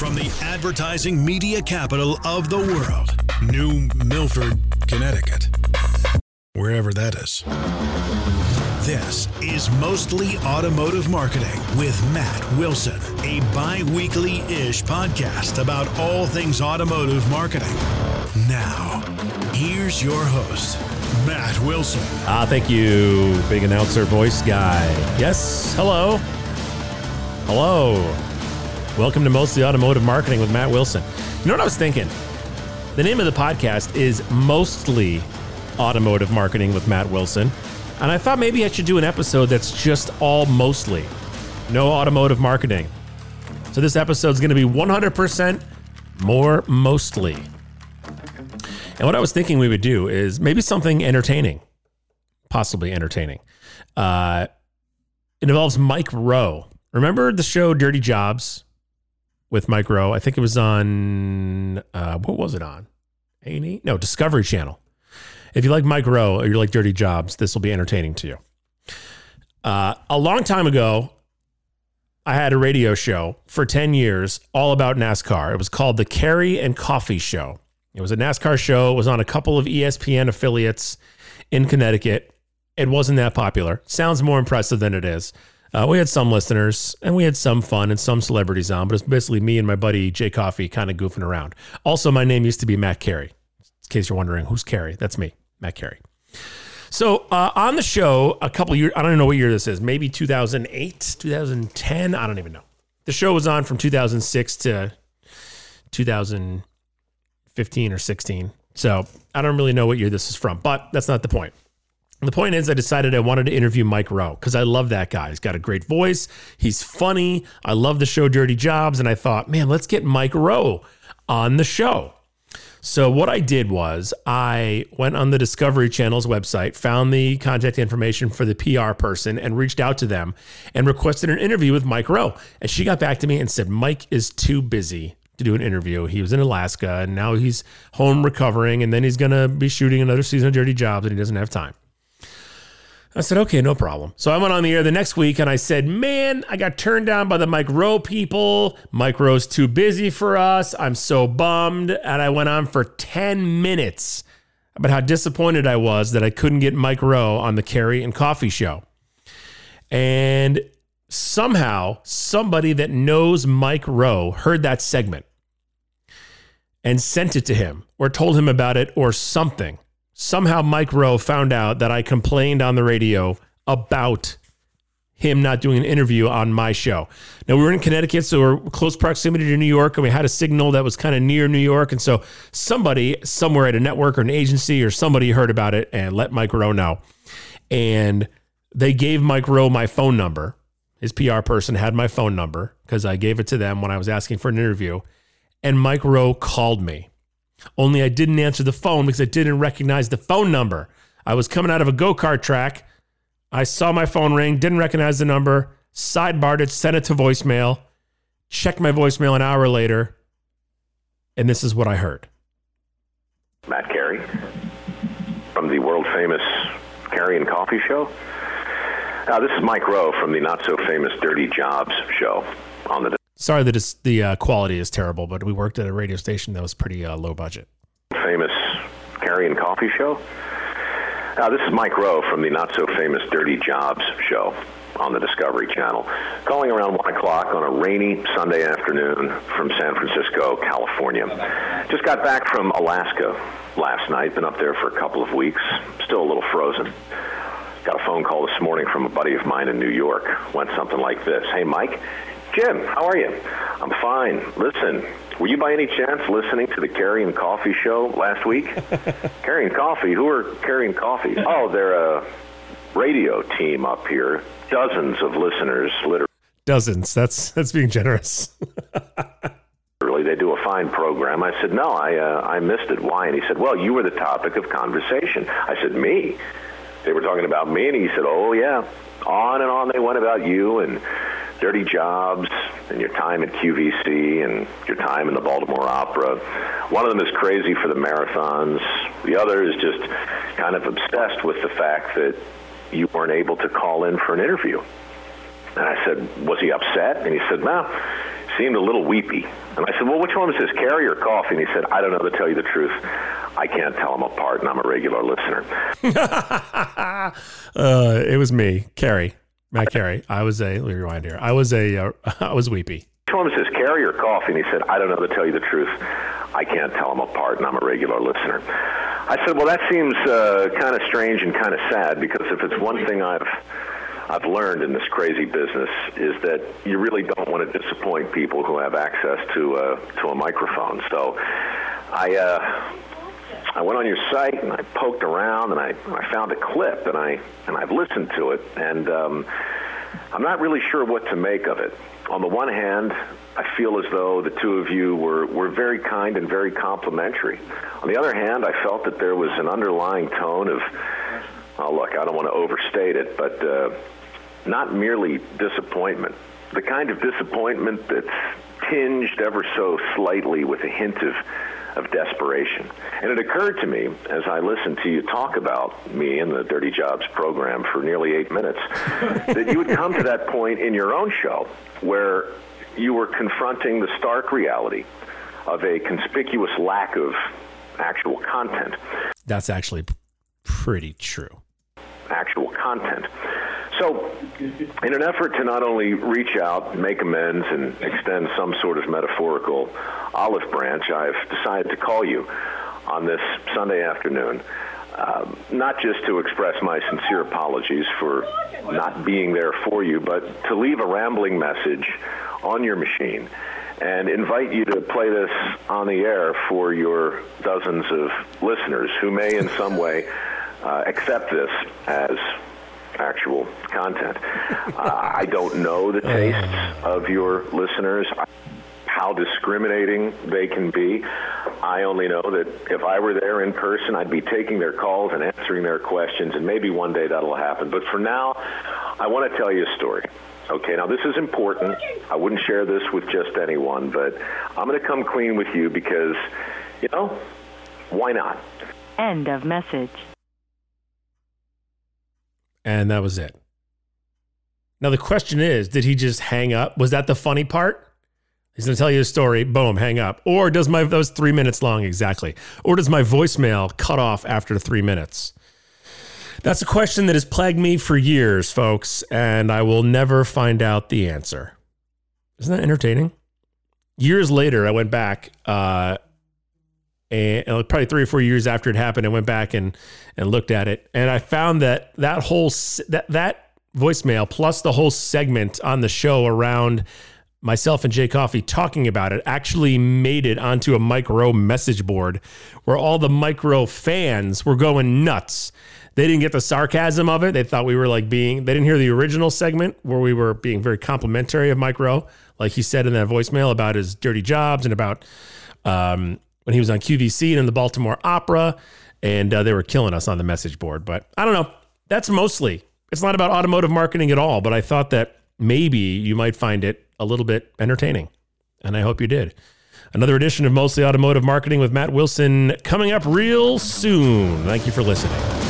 From the advertising media capital of the world, New Milford, Connecticut. Wherever that is. This is Mostly Automotive Marketing with Matt Wilson, a bi weekly ish podcast about all things automotive marketing. Now, here's your host, Matt Wilson. Ah, thank you, big announcer voice guy. Yes, hello. Hello. Welcome to Mostly Automotive Marketing with Matt Wilson. You know what I was thinking? The name of the podcast is Mostly Automotive Marketing with Matt Wilson. And I thought maybe I should do an episode that's just all mostly, no automotive marketing. So this episode is going to be 100% more mostly. And what I was thinking we would do is maybe something entertaining, possibly entertaining. Uh, it involves Mike Rowe. Remember the show Dirty Jobs with Mike Rowe? I think it was on, uh, what was it on? A&E? No, Discovery Channel. If you like Mike Rowe or you like Dirty Jobs, this will be entertaining to you. Uh, a long time ago, I had a radio show for 10 years all about NASCAR. It was called the Carey and Coffee Show. It was a NASCAR show. It was on a couple of ESPN affiliates in Connecticut. It wasn't that popular. Sounds more impressive than it is. Uh, we had some listeners and we had some fun and some celebrities on, but it's basically me and my buddy Jay Coffee kind of goofing around. Also, my name used to be Matt Carey. In case you're wondering who's Carey, that's me, Matt Carey. So uh, on the show, a couple years, I don't know what year this is, maybe 2008, 2010, I don't even know. The show was on from 2006 to 2015 or 16. So I don't really know what year this is from, but that's not the point. The point is, I decided I wanted to interview Mike Rowe because I love that guy. He's got a great voice. He's funny. I love the show Dirty Jobs. And I thought, man, let's get Mike Rowe on the show. So what I did was I went on the Discovery Channel's website, found the contact information for the PR person, and reached out to them and requested an interview with Mike Rowe. And she got back to me and said, Mike is too busy to do an interview. He was in Alaska and now he's home recovering, and then he's going to be shooting another season of Dirty Jobs and he doesn't have time. I said, okay, no problem. So I went on the air the next week and I said, man, I got turned down by the Mike Rowe people. Mike Rowe's too busy for us. I'm so bummed. And I went on for 10 minutes about how disappointed I was that I couldn't get Mike Rowe on the Carey and Coffee show. And somehow somebody that knows Mike Rowe heard that segment and sent it to him or told him about it or something somehow Mike Rowe found out that I complained on the radio about him not doing an interview on my show. Now we were in Connecticut, so we're close proximity to New York, and we had a signal that was kind of near New York. And so somebody somewhere at a network or an agency or somebody heard about it and let Mike Rowe know. And they gave Mike Rowe my phone number. His PR person had my phone number because I gave it to them when I was asking for an interview. And Mike Rowe called me. Only I didn't answer the phone because I didn't recognize the phone number. I was coming out of a go kart track. I saw my phone ring, didn't recognize the number, sidebarred it, sent it to voicemail, checked my voicemail an hour later, and this is what I heard. Matt Carey from the world famous Carey and Coffee Show. Uh, this is Mike Rowe from the not so famous Dirty Jobs show on the Sorry that it's, the uh, quality is terrible, but we worked at a radio station that was pretty uh, low budget. famous Carey and Coffee Show. Uh, this is Mike Rowe from the not so famous Dirty Jobs show on the Discovery Channel, calling around 1 o'clock on a rainy Sunday afternoon from San Francisco, California. Just got back from Alaska last night, been up there for a couple of weeks, still a little frozen. Got a phone call this morning from a buddy of mine in New York. Went something like this Hey, Mike. Jim, how are you? I'm fine. Listen, were you by any chance listening to the Carey and Coffee show last week? Carey and Coffee? Who are Carey and Coffee? Oh, they're a radio team up here. Dozens of listeners, literally. Dozens. That's that's being generous. Literally, they do a fine program. I said, no, I uh, I missed it. Why? And he said, well, you were the topic of conversation. I said, me? They were talking about me, and he said, oh yeah. On and on they went about you and dirty jobs and your time at QVC and your time in the Baltimore Opera. One of them is crazy for the marathons. The other is just kind of obsessed with the fact that you weren't able to call in for an interview. And I said, was he upset? And he said, no. seemed a little weepy. And I said, Well, which one was this, Carey or Coffey? And he said, I don't know to tell you the truth. I can't tell them apart, and I'm a regular listener. uh, it was me, Carey, Matt Carey. I was a, let me rewind here. I was a, uh, I was weepy. Was this, Carey or Coffey? And he said, I don't know to tell you the truth. I can't tell them apart, and I'm a regular listener. I said, Well, that seems uh, kind of strange and kind of sad because if it's one thing I've I've learned in this crazy business is that you really don't want to disappoint people who have access to uh, to a microphone. So I uh, I went on your site and I poked around and I, I found a clip and I and I've listened to it and um, I'm not really sure what to make of it. On the one hand, I feel as though the two of you were, were very kind and very complimentary. On the other hand, I felt that there was an underlying tone of, oh, look, I don't want to overstate it, but uh, not merely disappointment. The kind of disappointment that's tinged ever so slightly with a hint of of desperation. And it occurred to me as I listened to you talk about me and the Dirty Jobs program for nearly eight minutes that you would come to that point in your own show where you were confronting the stark reality of a conspicuous lack of actual content. That's actually pretty true. Actual content. So, in an effort to not only reach out, make amends, and extend some sort of metaphorical olive branch, I've decided to call you on this Sunday afternoon. Um, not just to express my sincere apologies for not being there for you, but to leave a rambling message on your machine and invite you to play this on the air for your dozens of listeners who may in some way uh, accept this as actual content. uh, I don't know the tastes of your listeners, how discriminating they can be. I only know that if I were there in person, I'd be taking their calls and answering their questions, and maybe one day that'll happen. But for now, I want to tell you a story. Okay, now this is important. I wouldn't share this with just anyone, but I'm going to come clean with you because, you know, why not? End of message. And that was it. Now, the question is did he just hang up? Was that the funny part? He's going to tell you a story, boom, hang up. Or does my, that was three minutes long exactly. Or does my voicemail cut off after three minutes? That's a question that has plagued me for years, folks, and I will never find out the answer. Isn't that entertaining? Years later, I went back, uh, and probably three or four years after it happened, I went back and and looked at it, and I found that that whole that that voicemail plus the whole segment on the show around myself and Jay Coffey talking about it actually made it onto a Mike Rowe message board where all the Mike Rowe fans were going nuts. They didn't get the sarcasm of it. They thought we were like being, they didn't hear the original segment where we were being very complimentary of Mike Rowe, like he said in that voicemail about his dirty jobs and about um, when he was on QVC and in the Baltimore Opera. And uh, they were killing us on the message board. But I don't know. That's mostly, it's not about automotive marketing at all. But I thought that maybe you might find it a little bit entertaining. And I hope you did. Another edition of Mostly Automotive Marketing with Matt Wilson coming up real soon. Thank you for listening.